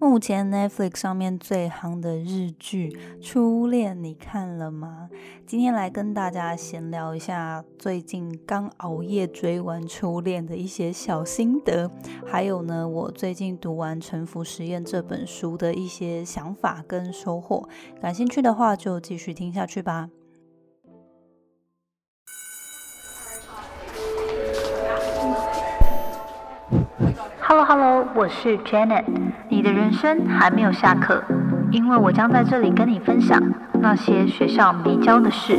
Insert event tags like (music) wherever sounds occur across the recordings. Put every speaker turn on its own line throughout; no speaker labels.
目前 Netflix 上面最夯的日剧《初恋》，你看了吗？今天来跟大家闲聊一下最近刚熬夜追完《初恋》的一些小心得，还有呢，我最近读完《沉浮实验》这本书的一些想法跟收获。感兴趣的话，就继续听下去吧。Hello Hello，我是 Janet。你的人生还没有下课，因为我将在这里跟你分享那些学校没教的事。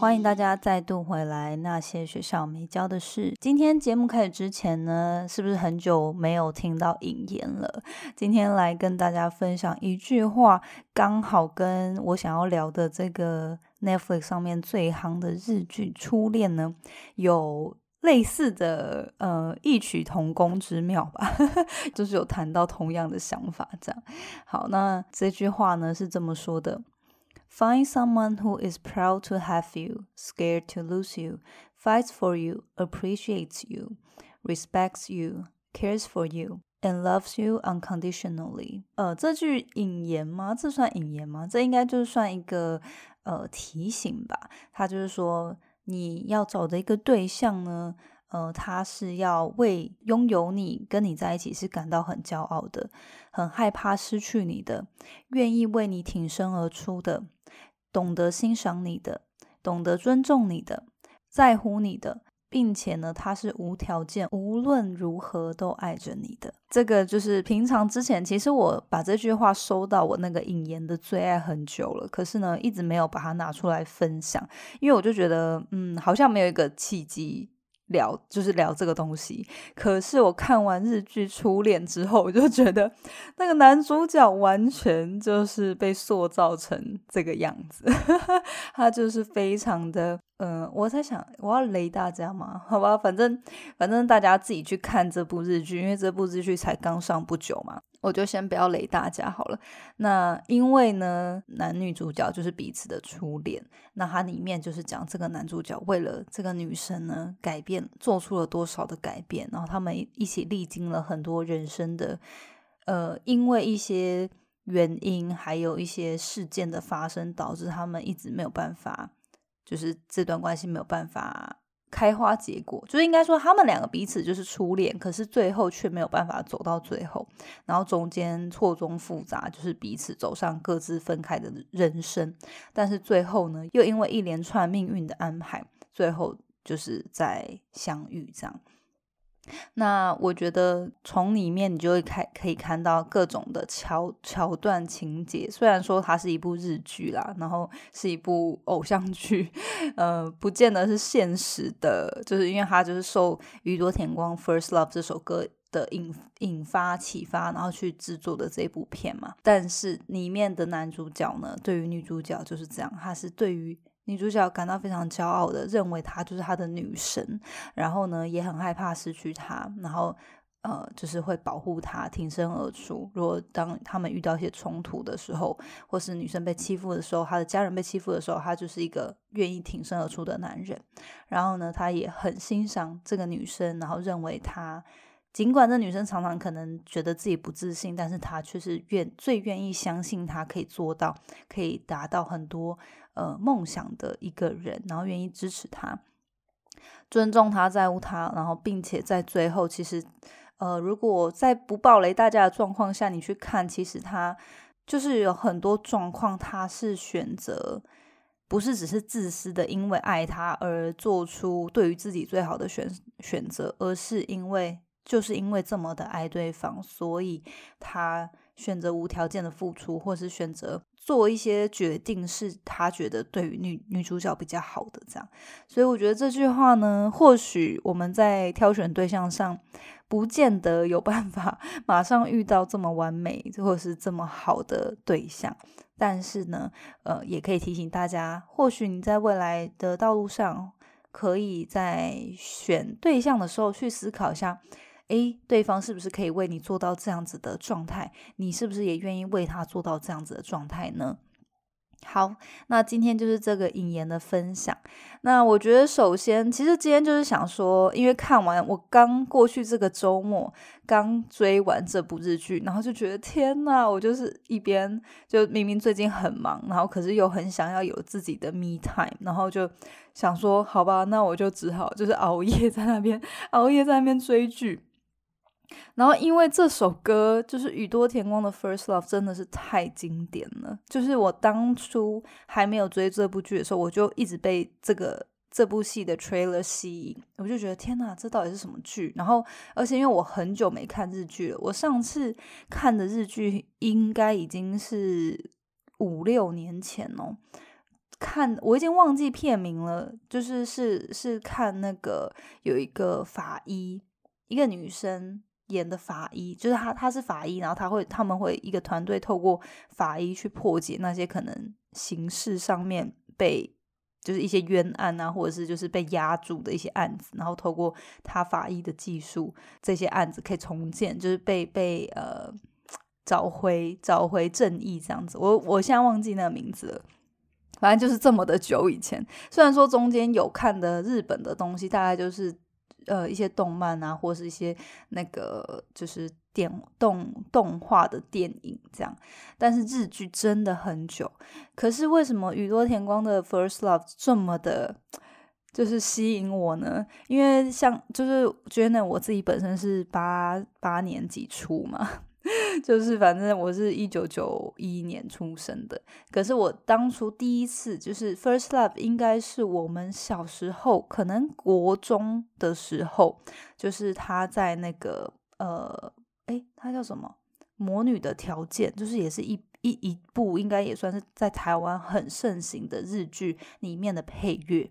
欢迎大家再度回来。那些学校没教的事。今天节目开始之前呢，是不是很久没有听到引言了？今天来跟大家分享一句话，刚好跟我想要聊的这个 Netflix 上面最夯的日剧《初恋》呢，有类似的呃异曲同工之妙吧，(laughs) 就是有谈到同样的想法。这样好，那这句话呢是这么说的。Find someone who is proud to have you, scared to lose you, fights for you, appreciates you, respects you, cares for you, and loves you unconditionally。呃，这句引言吗？这算引言吗？这应该就是算一个呃提醒吧。他就是说，你要找的一个对象呢，呃，他是要为拥有你跟你在一起是感到很骄傲的，很害怕失去你的，愿意为你挺身而出的。懂得欣赏你的，懂得尊重你的，在乎你的，并且呢，他是无条件、无论如何都爱着你的。这个就是平常之前，其实我把这句话收到我那个引言的最爱很久了，可是呢，一直没有把它拿出来分享，因为我就觉得，嗯，好像没有一个契机。聊就是聊这个东西，可是我看完日剧《初恋》之后，我就觉得那个男主角完全就是被塑造成这个样子，(laughs) 他就是非常的。嗯，我在想，我要雷大家吗？(laughs) 好吧，反正反正大家自己去看这部日剧，因为这部日剧才刚上不久嘛，我就先不要雷大家好了。那因为呢，男女主角就是彼此的初恋，那它里面就是讲这个男主角为了这个女生呢，改变做出了多少的改变，然后他们一起历经了很多人生的，呃，因为一些原因，还有一些事件的发生，导致他们一直没有办法。就是这段关系没有办法开花结果，就是应该说他们两个彼此就是初恋，可是最后却没有办法走到最后，然后中间错综复杂，就是彼此走上各自分开的人生，但是最后呢，又因为一连串命运的安排，最后就是在相遇这样。那我觉得从里面你就会看可以看到各种的桥桥段情节，虽然说它是一部日剧啦，然后是一部偶像剧，呃，不见得是现实的，就是因为它就是受宇多田光《First Love》这首歌的引引发启发，然后去制作的这部片嘛。但是里面的男主角呢，对于女主角就是这样，他是对于。女主角感到非常骄傲的，认为她就是她的女神，然后呢，也很害怕失去她，然后呃，就是会保护她，挺身而出。如果当他们遇到一些冲突的时候，或是女生被欺负的时候，她的家人被欺负的时候，他就是一个愿意挺身而出的男人。然后呢，他也很欣赏这个女生，然后认为她，尽管这女生常常可能觉得自己不自信，但是她却是愿最愿意相信她可以做到，可以达到很多。呃，梦想的一个人，然后愿意支持他，尊重他，在乎他，然后并且在最后，其实，呃，如果在不暴雷大家的状况下，你去看，其实他就是有很多状况，他是选择不是只是自私的，因为爱他而做出对于自己最好的选选择，而是因为就是因为这么的爱对方，所以他选择无条件的付出，或是选择。做一些决定是他觉得对于女女主角比较好的，这样，所以我觉得这句话呢，或许我们在挑选对象上，不见得有办法马上遇到这么完美或是这么好的对象，但是呢，呃，也可以提醒大家，或许你在未来的道路上，可以在选对象的时候去思考一下。诶，对方是不是可以为你做到这样子的状态？你是不是也愿意为他做到这样子的状态呢？好，那今天就是这个引言的分享。那我觉得，首先，其实今天就是想说，因为看完我刚过去这个周末刚追完这部日剧，然后就觉得天呐，我就是一边就明明最近很忙，然后可是又很想要有自己的 me time，然后就想说，好吧，那我就只好就是熬夜在那边 (laughs) 熬夜在那边追剧。然后，因为这首歌就是宇多田光的《First Love》，真的是太经典了。就是我当初还没有追这部剧的时候，我就一直被这个这部戏的 trailer 吸引，我就觉得天哪，这到底是什么剧？然后，而且因为我很久没看日剧了，我上次看的日剧应该已经是五六年前哦。看，我已经忘记片名了，就是是是看那个有一个法医，一个女生。演的法医就是他，他是法医，然后他会他们会一个团队透过法医去破解那些可能刑事上面被就是一些冤案啊，或者是就是被压住的一些案子，然后透过他法医的技术，这些案子可以重建，就是被被呃找回找回正义这样子。我我现在忘记那个名字了，反正就是这么的久以前。虽然说中间有看的日本的东西，大概就是。呃，一些动漫啊，或是一些那个就是电动动画的电影这样，但是日剧真的很久。可是为什么宇多田光的《First Love》这么的，就是吸引我呢？因为像就是觉得我自己本身是八八年级初嘛。(laughs) 就是反正我是一九九一年出生的，可是我当初第一次就是 first love，应该是我们小时候可能国中的时候，就是他在那个呃，诶，他叫什么《魔女的条件》，就是也是一一一部应该也算是在台湾很盛行的日剧里面的配乐。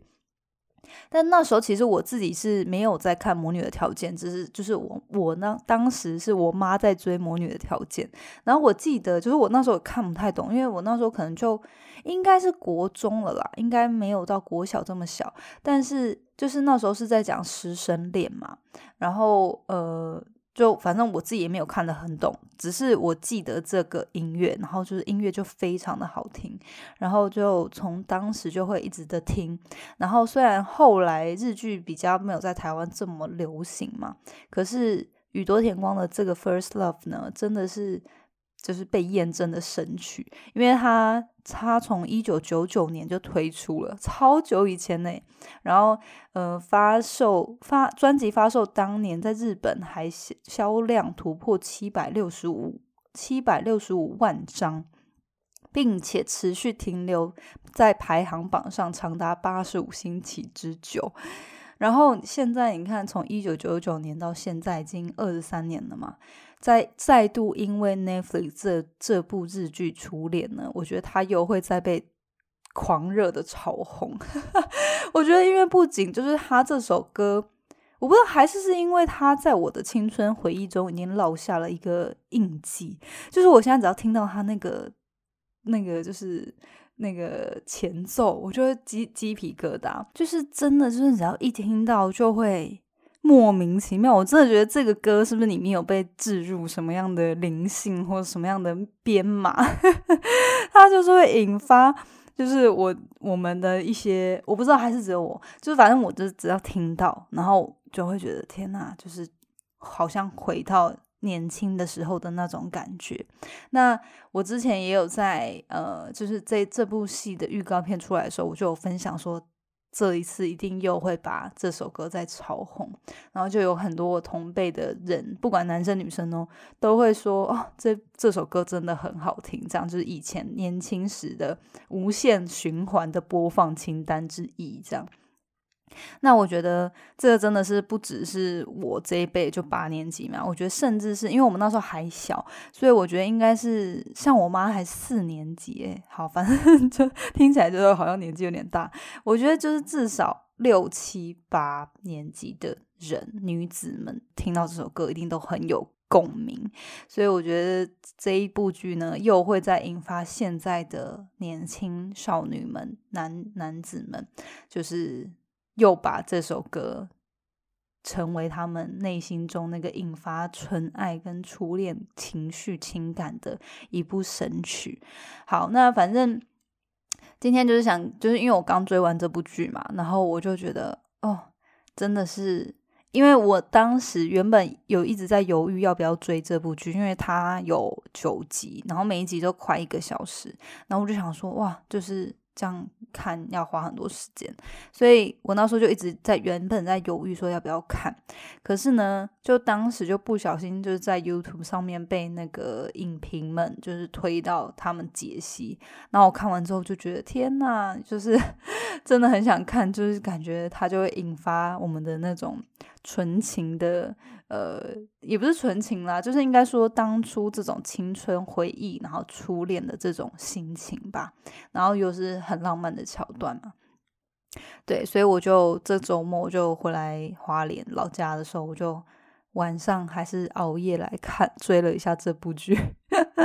但那时候其实我自己是没有在看《魔女的条件》，只是就是我我呢，当时是我妈在追《魔女的条件》，然后我记得就是我那时候看不太懂，因为我那时候可能就应该是国中了啦，应该没有到国小这么小，但是就是那时候是在讲师生恋嘛，然后呃。就反正我自己也没有看得很懂，只是我记得这个音乐，然后就是音乐就非常的好听，然后就从当时就会一直的听，然后虽然后来日剧比较没有在台湾这么流行嘛，可是宇多田光的这个 First Love 呢，真的是。就是被验证的神曲，因为他他从一九九九年就推出了，超久以前呢。然后，呃，发售发专辑发售当年在日本还销量突破七百六十五七百六十五万张，并且持续停留在排行榜上长达八十五星期之久。然后现在你看，从一九九九年到现在已经二十三年了嘛。再再度因为 Netflix 这这部日剧出脸呢，我觉得他又会再被狂热的炒红。(laughs) 我觉得，因为不仅就是他这首歌，我不知道还是是因为他在我的青春回忆中已经烙下了一个印记，就是我现在只要听到他那个那个就是那个前奏，我就会鸡鸡皮疙瘩，就是真的就是只要一听到就会。莫名其妙，我真的觉得这个歌是不是里面有被置入什么样的灵性或者什么样的编码？(laughs) 它就是会引发，就是我我们的一些，我不知道还是只有我，就是反正我就只要听到，然后就会觉得天哪，就是好像回到年轻的时候的那种感觉。那我之前也有在呃，就是这这部戏的预告片出来的时候，我就有分享说。这一次一定又会把这首歌再炒红，然后就有很多我同辈的人，不管男生女生哦，都会说哦，这这首歌真的很好听，这样就是以前年轻时的无限循环的播放清单之一，这样。那我觉得这个真的是不只是我这一辈就八年级嘛，我觉得甚至是因为我们那时候还小，所以我觉得应该是像我妈还四年级诶，好，反正 (laughs) 就听起来就是好像年纪有点大。我觉得就是至少六七八年级的人，女子们听到这首歌一定都很有共鸣，所以我觉得这一部剧呢，又会在引发现在的年轻少女们、男男子们，就是。又把这首歌成为他们内心中那个引发纯爱跟初恋情绪情感的一部神曲。好，那反正今天就是想，就是因为我刚追完这部剧嘛，然后我就觉得，哦，真的是，因为我当时原本有一直在犹豫要不要追这部剧，因为它有九集，然后每一集都快一个小时，然后我就想说，哇，就是。这样看要花很多时间，所以我那时候就一直在原本在犹豫说要不要看，可是呢，就当时就不小心就是在 YouTube 上面被那个影评们就是推到他们解析，然后我看完之后就觉得天呐，就是 (laughs) 真的很想看，就是感觉它就会引发我们的那种纯情的。呃，也不是纯情啦，就是应该说当初这种青春回忆，然后初恋的这种心情吧，然后又是很浪漫的桥段嘛。对，所以我就这周末就回来花莲老家的时候，我就晚上还是熬夜来看追了一下这部剧。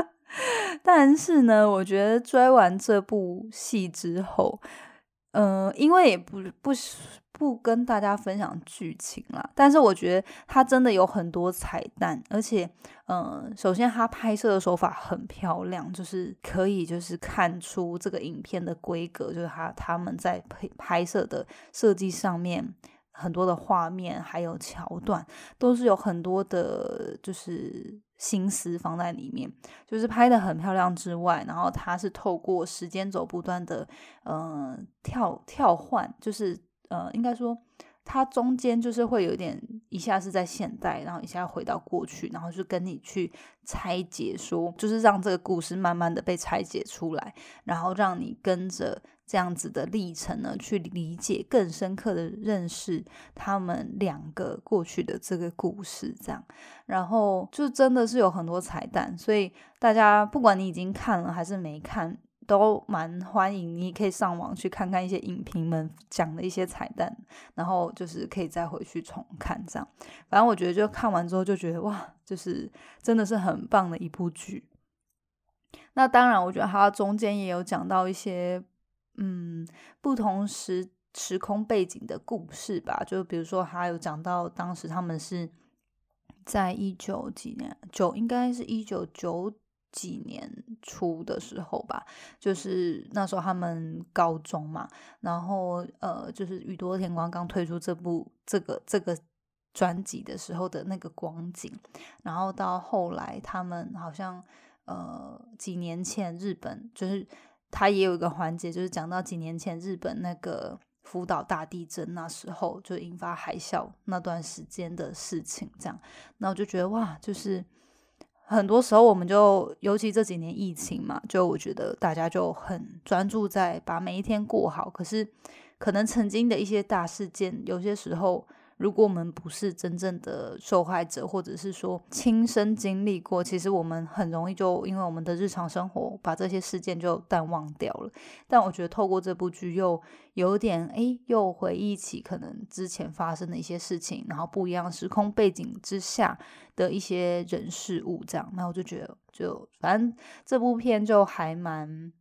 (laughs) 但是呢，我觉得追完这部戏之后，嗯，因为也不不不跟大家分享剧情啦，但是我觉得它真的有很多彩蛋，而且，嗯，首先它拍摄的手法很漂亮，就是可以就是看出这个影片的规格，就是他他们在拍拍摄的设计上面很多的画面还有桥段都是有很多的，就是心思放在里面，就是拍的很漂亮之外，然后它是透过时间轴不断的，嗯，跳跳换，就是。呃，应该说，它中间就是会有点，一下是在现代，然后一下回到过去，然后就跟你去拆解，说就是让这个故事慢慢的被拆解出来，然后让你跟着这样子的历程呢，去理解更深刻的认识他们两个过去的这个故事，这样，然后就真的是有很多彩蛋，所以大家不管你已经看了还是没看。都蛮欢迎，你可以上网去看看一些影评们讲的一些彩蛋，然后就是可以再回去重看这样。反正我觉得就看完之后就觉得哇，就是真的是很棒的一部剧。那当然，我觉得它中间也有讲到一些嗯不同时时空背景的故事吧，就比如说还有讲到当时他们是在一九几年九，应该是一九九。几年初的时候吧，就是那时候他们高中嘛，然后呃，就是宇多田光刚推出这部这个这个专辑的时候的那个光景，然后到后来他们好像呃几年前日本就是他也有一个环节，就是讲到几年前日本那个福岛大地震那时候就引发海啸那段时间的事情，这样，那我就觉得哇，就是。很多时候，我们就尤其这几年疫情嘛，就我觉得大家就很专注在把每一天过好。可是，可能曾经的一些大事件，有些时候。如果我们不是真正的受害者，或者是说亲身经历过，其实我们很容易就因为我们的日常生活把这些事件就淡忘掉了。但我觉得透过这部剧，又有点哎，又回忆起可能之前发生的一些事情，然后不一样时空背景之下的一些人事物，这样，那我就觉得就反正这部片就还蛮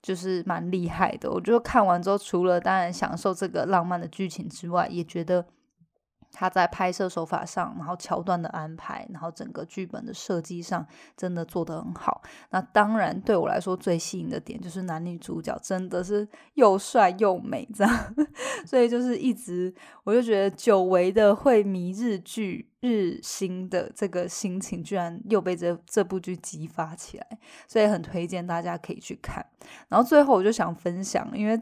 就是蛮厉害的。我觉得看完之后，除了当然享受这个浪漫的剧情之外，也觉得。他在拍摄手法上，然后桥段的安排，然后整个剧本的设计上，真的做得很好。那当然，对我来说最吸引的点就是男女主角真的是又帅又美，这样。(laughs) 所以就是一直，我就觉得久违的会迷日剧日新的这个心情，居然又被这这部剧激发起来，所以很推荐大家可以去看。然后最后我就想分享，因为。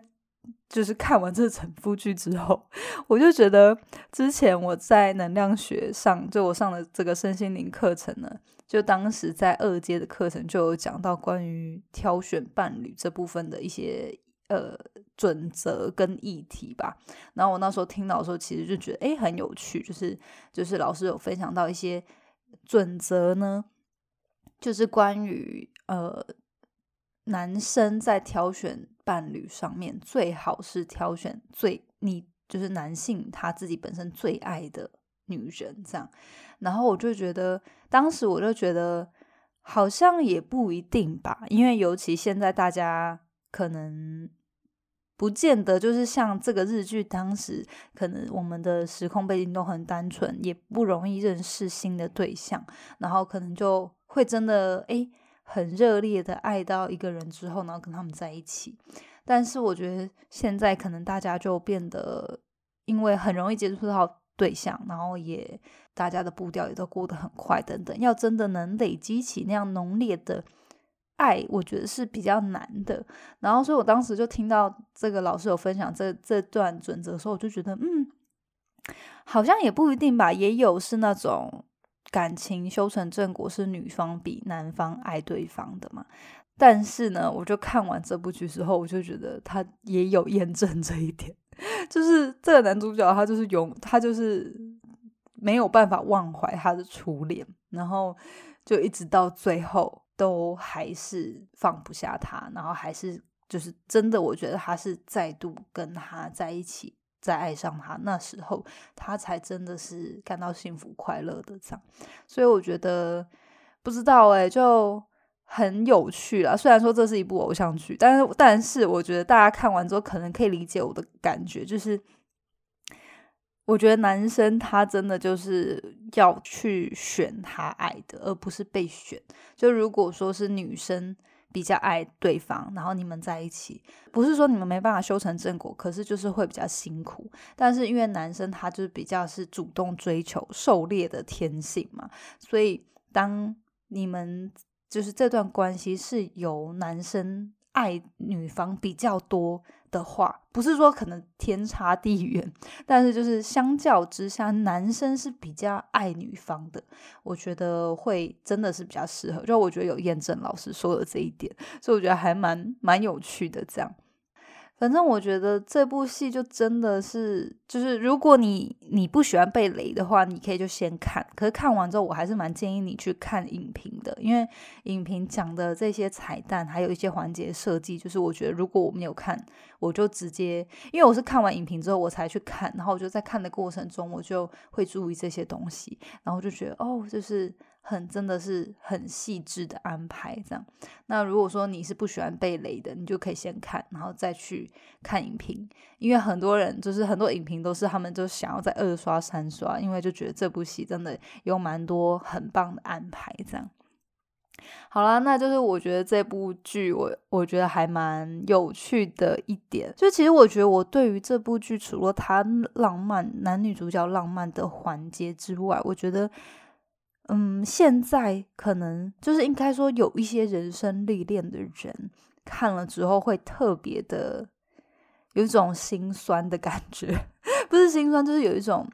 就是看完这整部剧之后，我就觉得之前我在能量学上，就我上的这个身心灵课程呢，就当时在二阶的课程就有讲到关于挑选伴侣这部分的一些呃准则跟议题吧。然后我那时候听到的时候，其实就觉得诶很有趣，就是就是老师有分享到一些准则呢，就是关于呃。男生在挑选伴侣上面，最好是挑选最你就是男性他自己本身最爱的女人这样。然后我就觉得，当时我就觉得好像也不一定吧，因为尤其现在大家可能不见得就是像这个日剧当时，可能我们的时空背景都很单纯，也不容易认识新的对象，然后可能就会真的诶。很热烈的爱到一个人之后，然后跟他们在一起。但是我觉得现在可能大家就变得，因为很容易接触到对象，然后也大家的步调也都过得很快，等等，要真的能累积起那样浓烈的爱，我觉得是比较难的。然后，所以我当时就听到这个老师有分享这这段准则的时候，我就觉得，嗯，好像也不一定吧，也有是那种感情修成正果，是女方比男方爱对方的嘛。但是呢，我就看完这部剧之后，我就觉得他也有 (laughs) 验证这一点，(laughs) 就是这个男主角他就是永他就是没有办法忘怀他的初恋，然后就一直到最后都还是放不下他，然后还是就是真的，我觉得他是再度跟他在一起，再爱上他，那时候他才真的是感到幸福快乐的这样。所以我觉得不知道哎，就。很有趣啦。虽然说这是一部偶像剧，但是但是我觉得大家看完之后可能可以理解我的感觉，就是我觉得男生他真的就是要去选他爱的，而不是被选。就如果说是女生比较爱对方，然后你们在一起，不是说你们没办法修成正果，可是就是会比较辛苦。但是因为男生他就是比较是主动追求、狩猎的天性嘛，所以当你们。就是这段关系是由男生爱女方比较多的话，不是说可能天差地远，但是就是相较之下，男生是比较爱女方的。我觉得会真的是比较适合，就我觉得有验证老师说的这一点，所以我觉得还蛮蛮有趣的这样。反正我觉得这部戏就真的是，就是如果你你不喜欢被雷的话，你可以就先看。可是看完之后，我还是蛮建议你去看影评的，因为影评讲的这些彩蛋，还有一些环节设计，就是我觉得如果我没有看，我就直接，因为我是看完影评之后我才去看，然后我就在看的过程中，我就会注意这些东西，然后就觉得哦，就是。很真的是很细致的安排，这样。那如果说你是不喜欢被雷的，你就可以先看，然后再去看影评。因为很多人就是很多影评都是他们就想要在二刷三刷，因为就觉得这部戏真的有蛮多很棒的安排，这样。好啦，那就是我觉得这部剧我我觉得还蛮有趣的一点，就其实我觉得我对于这部剧除了它浪漫男女主角浪漫的环节之外，我觉得。嗯，现在可能就是应该说有一些人生历练的人看了之后会特别的有一种心酸的感觉，(laughs) 不是心酸，就是有一种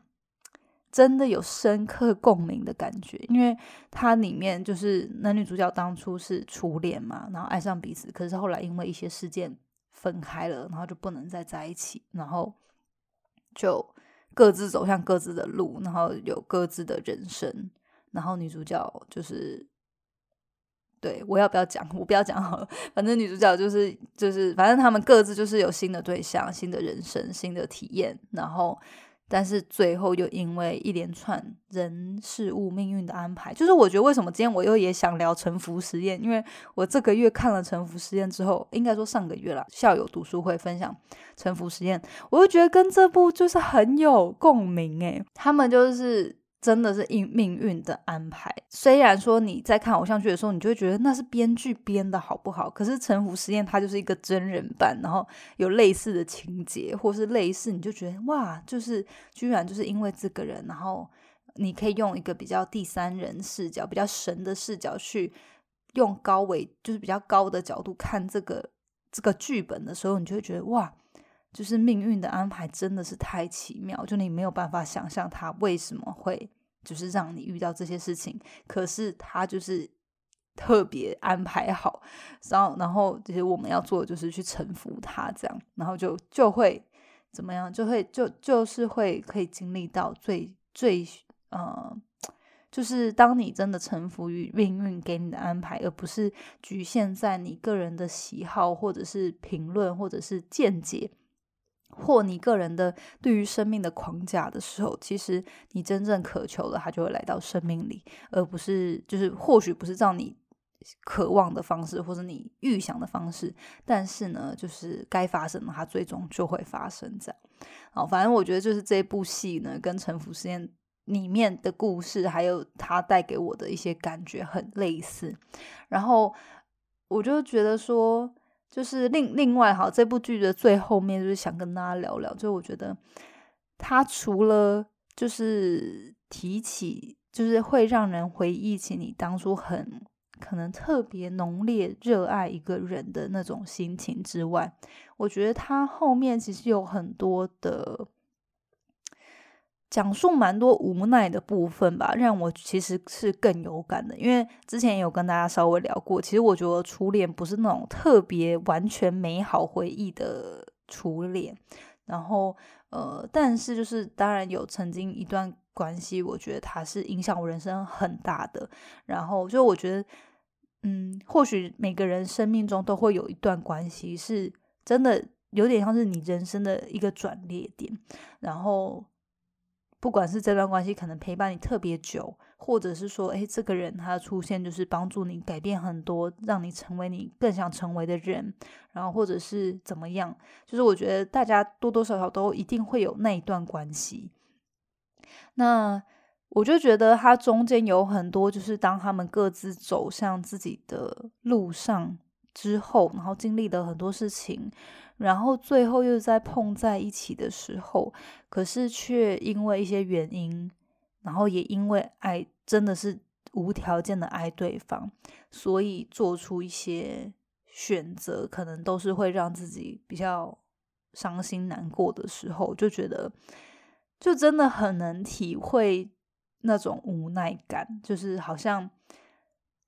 真的有深刻共鸣的感觉，因为它里面就是男女主角当初是初恋嘛，然后爱上彼此，可是后来因为一些事件分开了，然后就不能再在一起，然后就各自走向各自的路，然后有各自的人生。然后女主角就是，对我要不要讲？我不要讲好了。反正女主角就是就是，反正他们各自就是有新的对象、新的人生、新的体验。然后，但是最后又因为一连串人事物、命运的安排，就是我觉得为什么今天我又也想聊沉浮实验？因为我这个月看了沉浮实验之后，应该说上个月了，校友读书会分享沉浮实验，我就觉得跟这部就是很有共鸣诶，他们就是。真的是命命运的安排。虽然说你在看偶像剧的时候，你就会觉得那是编剧编的好不好？可是《沉浮实验》它就是一个真人版，然后有类似的情节，或是类似，你就觉得哇，就是居然就是因为这个人，然后你可以用一个比较第三人视角、比较神的视角去用高维，就是比较高的角度看这个这个剧本的时候，你就会觉得哇。就是命运的安排真的是太奇妙，就你没有办法想象他为什么会就是让你遇到这些事情，可是他就是特别安排好，然后然后其实我们要做的就是去臣服他，这样，然后就就会怎么样，就会就就是会可以经历到最最呃，就是当你真的臣服于命运给你的安排，而不是局限在你个人的喜好或者是评论或者是见解。或你个人的对于生命的框架的时候，其实你真正渴求的，它就会来到生命里，而不是就是或许不是照你渴望的方式，或者你预想的方式，但是呢，就是该发生的，它最终就会发生。这样，好，反正我觉得就是这部戏呢，跟《沉浮实验》里面的故事，还有它带给我的一些感觉很类似。然后我就觉得说。就是另另外哈，这部剧的最后面就是想跟大家聊聊，就我觉得他除了就是提起，就是会让人回忆起你当初很可能特别浓烈热爱一个人的那种心情之外，我觉得他后面其实有很多的。讲述蛮多无奈的部分吧，让我其实是更有感的。因为之前有跟大家稍微聊过，其实我觉得初恋不是那种特别完全美好回忆的初恋。然后，呃，但是就是当然有曾经一段关系，我觉得它是影响我人生很大的。然后，就我觉得，嗯，或许每个人生命中都会有一段关系，是真的有点像是你人生的一个转捩点。然后。不管是这段关系可能陪伴你特别久，或者是说，哎，这个人他出现就是帮助你改变很多，让你成为你更想成为的人，然后或者是怎么样，就是我觉得大家多多少少都一定会有那一段关系。那我就觉得他中间有很多，就是当他们各自走向自己的路上之后，然后经历了很多事情。然后最后又在碰在一起的时候，可是却因为一些原因，然后也因为爱真的是无条件的爱对方，所以做出一些选择，可能都是会让自己比较伤心难过的时候，就觉得就真的很能体会那种无奈感，就是好像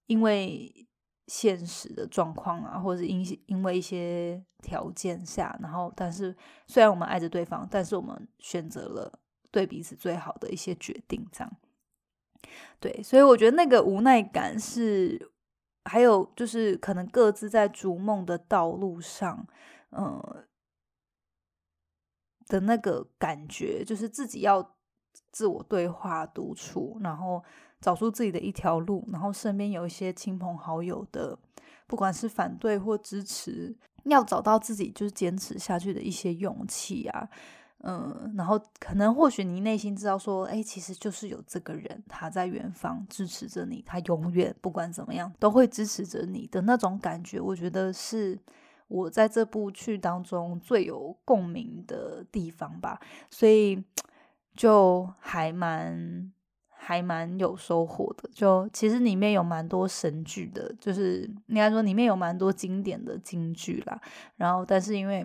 因为。现实的状况啊，或者是因因为一些条件下，然后但是虽然我们爱着对方，但是我们选择了对彼此最好的一些决定，这样。对，所以我觉得那个无奈感是，还有就是可能各自在逐梦的道路上，嗯的那个感觉，就是自己要自我对话独处，然后。找出自己的一条路，然后身边有一些亲朋好友的，不管是反对或支持，要找到自己就是坚持下去的一些勇气啊，嗯，然后可能或许你内心知道说，哎，其实就是有这个人他在远方支持着你，他永远不管怎么样都会支持着你的那种感觉，我觉得是我在这部剧当中最有共鸣的地方吧，所以就还蛮。还蛮有收获的，就其实里面有蛮多神剧的，就是应该说里面有蛮多经典的京剧啦。然后，但是因为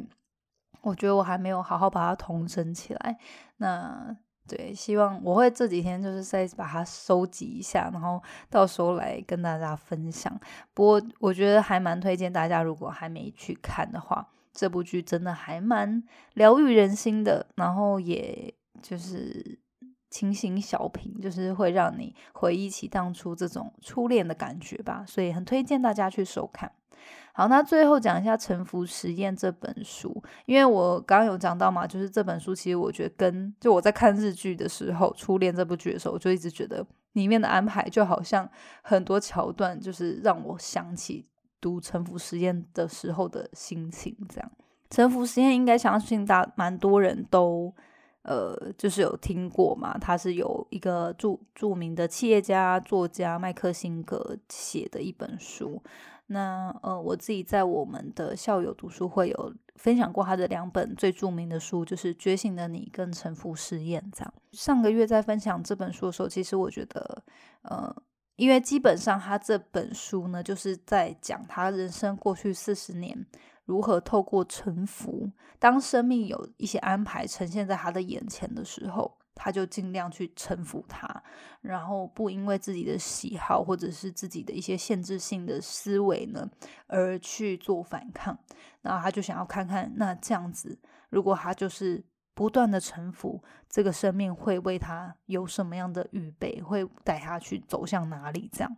我觉得我还没有好好把它统整起来，那对，希望我会这几天就是再把它收集一下，然后到时候来跟大家分享。不过我觉得还蛮推荐大家，如果还没去看的话，这部剧真的还蛮疗愈人心的，然后也就是。清新小品就是会让你回忆起当初这种初恋的感觉吧，所以很推荐大家去收看。好，那最后讲一下《沉浮实验》这本书，因为我刚刚有讲到嘛，就是这本书其实我觉得跟就我在看日剧的时候，《初恋》这部剧的时候，我就一直觉得里面的安排就好像很多桥段，就是让我想起读《沉浮实验》的时候的心情。这样，《沉浮实验》应该相信大蛮多人都。呃，就是有听过嘛？他是有一个著著名的企业家、作家麦克辛格写的一本书。那呃，我自己在我们的校友读书会有分享过他的两本最著名的书，就是《觉醒的你》跟《沉浮实验》这样。上个月在分享这本书的时候，其实我觉得，呃，因为基本上他这本书呢，就是在讲他人生过去四十年。如何透过沉浮，当生命有一些安排呈现在他的眼前的时候，他就尽量去臣服他，然后不因为自己的喜好或者是自己的一些限制性的思维呢，而去做反抗。然后他就想要看看，那这样子，如果他就是不断的臣服，这个生命会为他有什么样的预备，会带他去走向哪里？这样，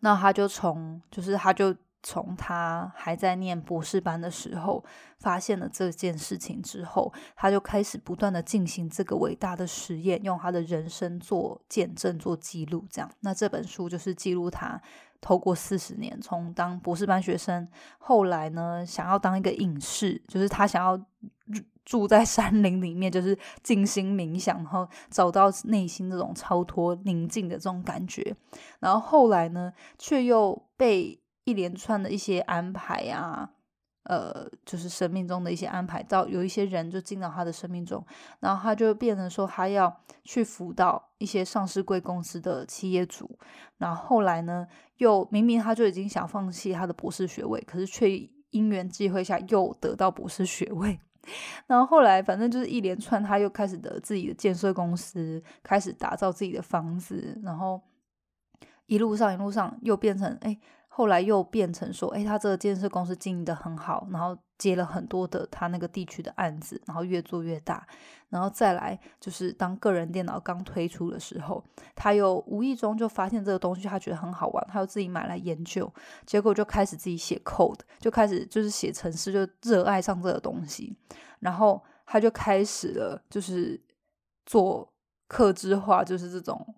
那他就从，就是他就。从他还在念博士班的时候，发现了这件事情之后，他就开始不断的进行这个伟大的实验，用他的人生做见证、做记录。这样，那这本书就是记录他透过四十年，从当博士班学生，后来呢，想要当一个隐士，就是他想要住在山林里面，就是静心冥想，然后找到内心这种超脱宁静的这种感觉。然后后来呢，却又被一连串的一些安排啊。呃，就是生命中的一些安排，到有一些人就进到他的生命中，然后他就变成说他要去辅导一些上市贵公司的企业主，然后后来呢，又明明他就已经想放弃他的博士学位，可是却因缘际会下又得到博士学位，(laughs) 然后后来反正就是一连串，他又开始的自己的建设公司，开始打造自己的房子，然后一路上一路上又变成哎。后来又变成说，哎，他这个建设公司经营的很好，然后接了很多的他那个地区的案子，然后越做越大，然后再来就是当个人电脑刚推出的时候，他又无意中就发现这个东西，他觉得很好玩，他又自己买来研究，结果就开始自己写 code，就开始就是写程式，就热爱上这个东西，然后他就开始了就是做客制化，就是这种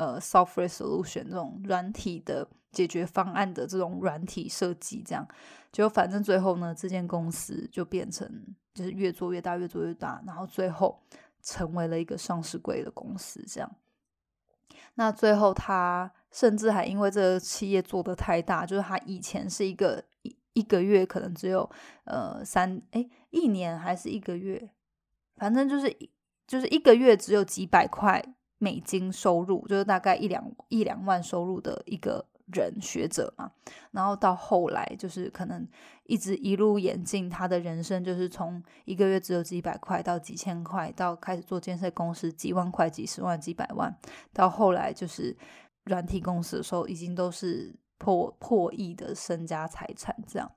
呃 software solution 这种软体的。解决方案的这种软体设计，这样就反正最后呢，这间公司就变成就是越做越大，越做越大，然后最后成为了一个上市贵的公司。这样，那最后他甚至还因为这个企业做的太大，就是他以前是一个一一个月可能只有呃三哎一年还是一个月，反正就是就是一个月只有几百块美金收入，就是大概一两一两万收入的一个。人学者嘛，然后到后来就是可能一直一路演进，他的人生就是从一个月只有几百块到几千块，到开始做建设公司几万块、几十万、几百万，到后来就是软体公司的时候，已经都是破破亿的身家财产这样，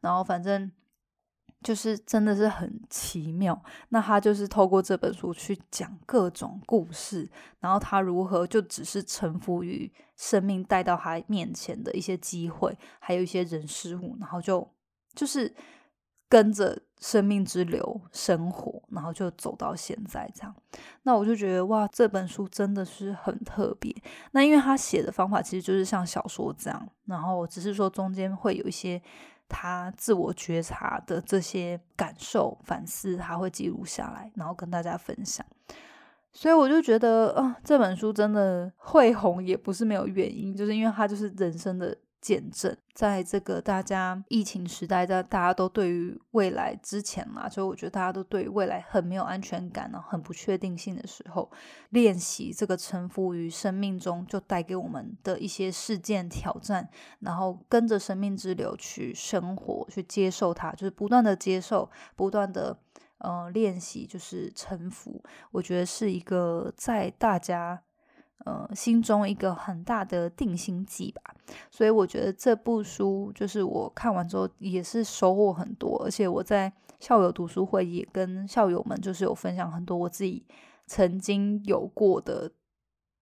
然后反正。就是真的是很奇妙，那他就是透过这本书去讲各种故事，然后他如何就只是臣服于生命带到他面前的一些机会，还有一些人事物，然后就就是跟着生命之流生活，然后就走到现在这样。那我就觉得哇，这本书真的是很特别。那因为他写的方法其实就是像小说这样，然后只是说中间会有一些。他自我觉察的这些感受、反思，他会记录下来，然后跟大家分享。所以我就觉得，啊，这本书真的会红，也不是没有原因，就是因为他就是人生的。见证，在这个大家疫情时代，在大家都对于未来之前嘛，所以我觉得大家都对未来很没有安全感呢，很不确定性的时候，练习这个臣服于生命中就带给我们的一些事件挑战，然后跟着生命之流去生活，去接受它，就是不断的接受，不断的呃练习，就是臣服。我觉得是一个在大家。呃，心中一个很大的定心剂吧，所以我觉得这部书就是我看完之后也是收获很多，而且我在校友读书会也跟校友们就是有分享很多我自己曾经有过的，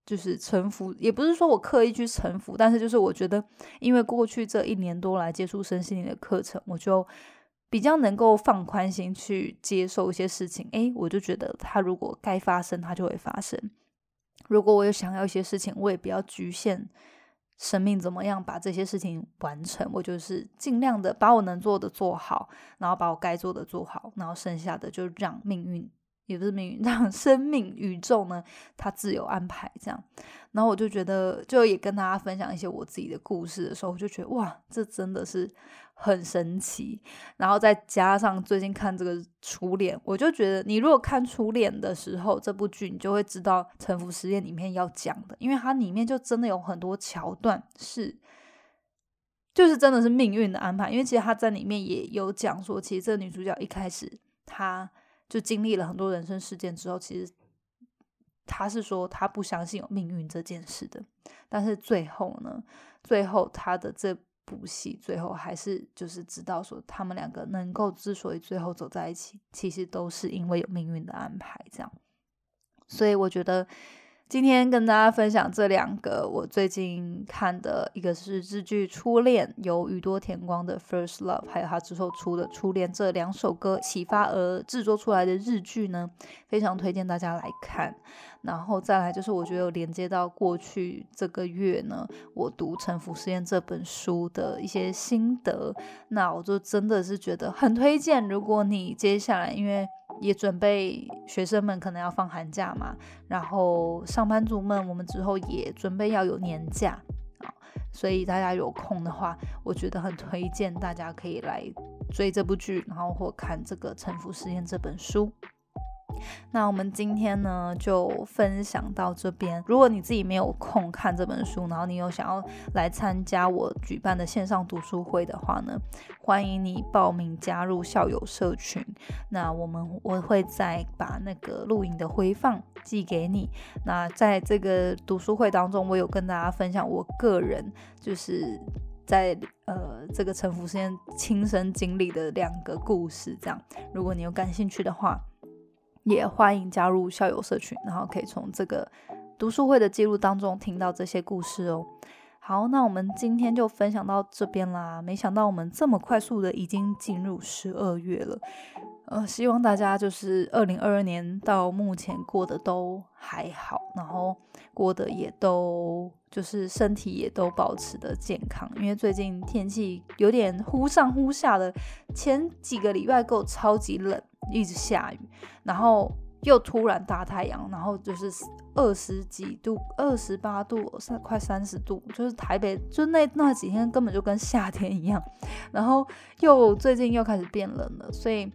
就是臣服，也不是说我刻意去臣服，但是就是我觉得，因为过去这一年多来接触身心灵的课程，我就比较能够放宽心去接受一些事情，诶，我就觉得它如果该发生，它就会发生。如果我有想要一些事情，我也不要局限生命怎么样把这些事情完成。我就是尽量的把我能做的做好，然后把我该做的做好，然后剩下的就让命运，也不是命运，(laughs) 让生命宇宙呢，它自有安排这样。然后我就觉得，就也跟大家分享一些我自己的故事的时候，我就觉得哇，这真的是。很神奇，然后再加上最近看这个《初恋》，我就觉得你如果看《初恋》的时候，这部剧你就会知道《沉浮实验》里面要讲的，因为它里面就真的有很多桥段是，就是真的是命运的安排。因为其实他在里面也有讲说，其实这个女主角一开始她就经历了很多人生事件之后，其实她是说她不相信有命运这件事的，但是最后呢，最后她的这。部戏最后还是就是知道说他们两个能够之所以最后走在一起，其实都是因为有命运的安排这样。所以我觉得今天跟大家分享这两个我最近看的，一个是日剧《初恋》，由宇多田光的《First Love》，还有他之后出的《初恋》这两首歌启发而制作出来的日剧呢，非常推荐大家来看。然后再来就是，我觉得有连接到过去这个月呢，我读《沉浮实验》这本书的一些心得，那我就真的是觉得很推荐。如果你接下来因为也准备学生们可能要放寒假嘛，然后上班族们我们之后也准备要有年假啊，所以大家有空的话，我觉得很推荐大家可以来追这部剧，然后或看这个《沉浮实验》这本书。那我们今天呢就分享到这边。如果你自己没有空看这本书，然后你有想要来参加我举办的线上读书会的话呢，欢迎你报名加入校友社群。那我们我会再把那个录影的回放寄给你。那在这个读书会当中，我有跟大家分享我个人就是在呃这个沉浮之间亲身经历的两个故事。这样，如果你有感兴趣的话。也欢迎加入校友社群，然后可以从这个读书会的记录当中听到这些故事哦。好，那我们今天就分享到这边啦。没想到我们这么快速的已经进入十二月了，呃，希望大家就是二零二二年到目前过得都还好，然后过得也都就是身体也都保持的健康，因为最近天气有点忽上忽下的，前几个礼拜够超级冷。一直下雨，然后又突然大太阳，然后就是二十几度、二十八度、三快三十度，就是台北就那那几天根本就跟夏天一样。然后又最近又开始变冷了，所以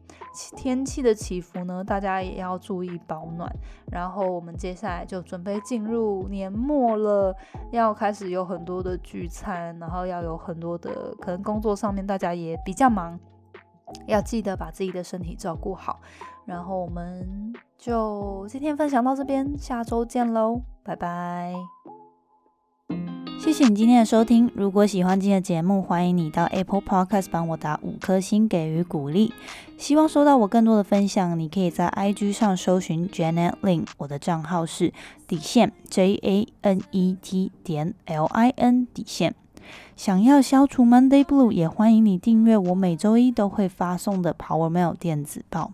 天气的起伏呢，大家也要注意保暖。然后我们接下来就准备进入年末了，要开始有很多的聚餐，然后要有很多的可能工作上面大家也比较忙。要记得把自己的身体照顾好，然后我们就今天分享到这边，下周见喽，拜拜！谢谢你今天的收听，如果喜欢今天的节目，欢迎你到 Apple Podcast 帮我打五颗星给予鼓励。希望收到我更多的分享，你可以在 IG 上搜寻 Janet Lin，我的账号是底线 J A N E T 点 L I N 底线。想要消除 Monday Blue，也欢迎你订阅我每周一都会发送的 Power Mail 电子报。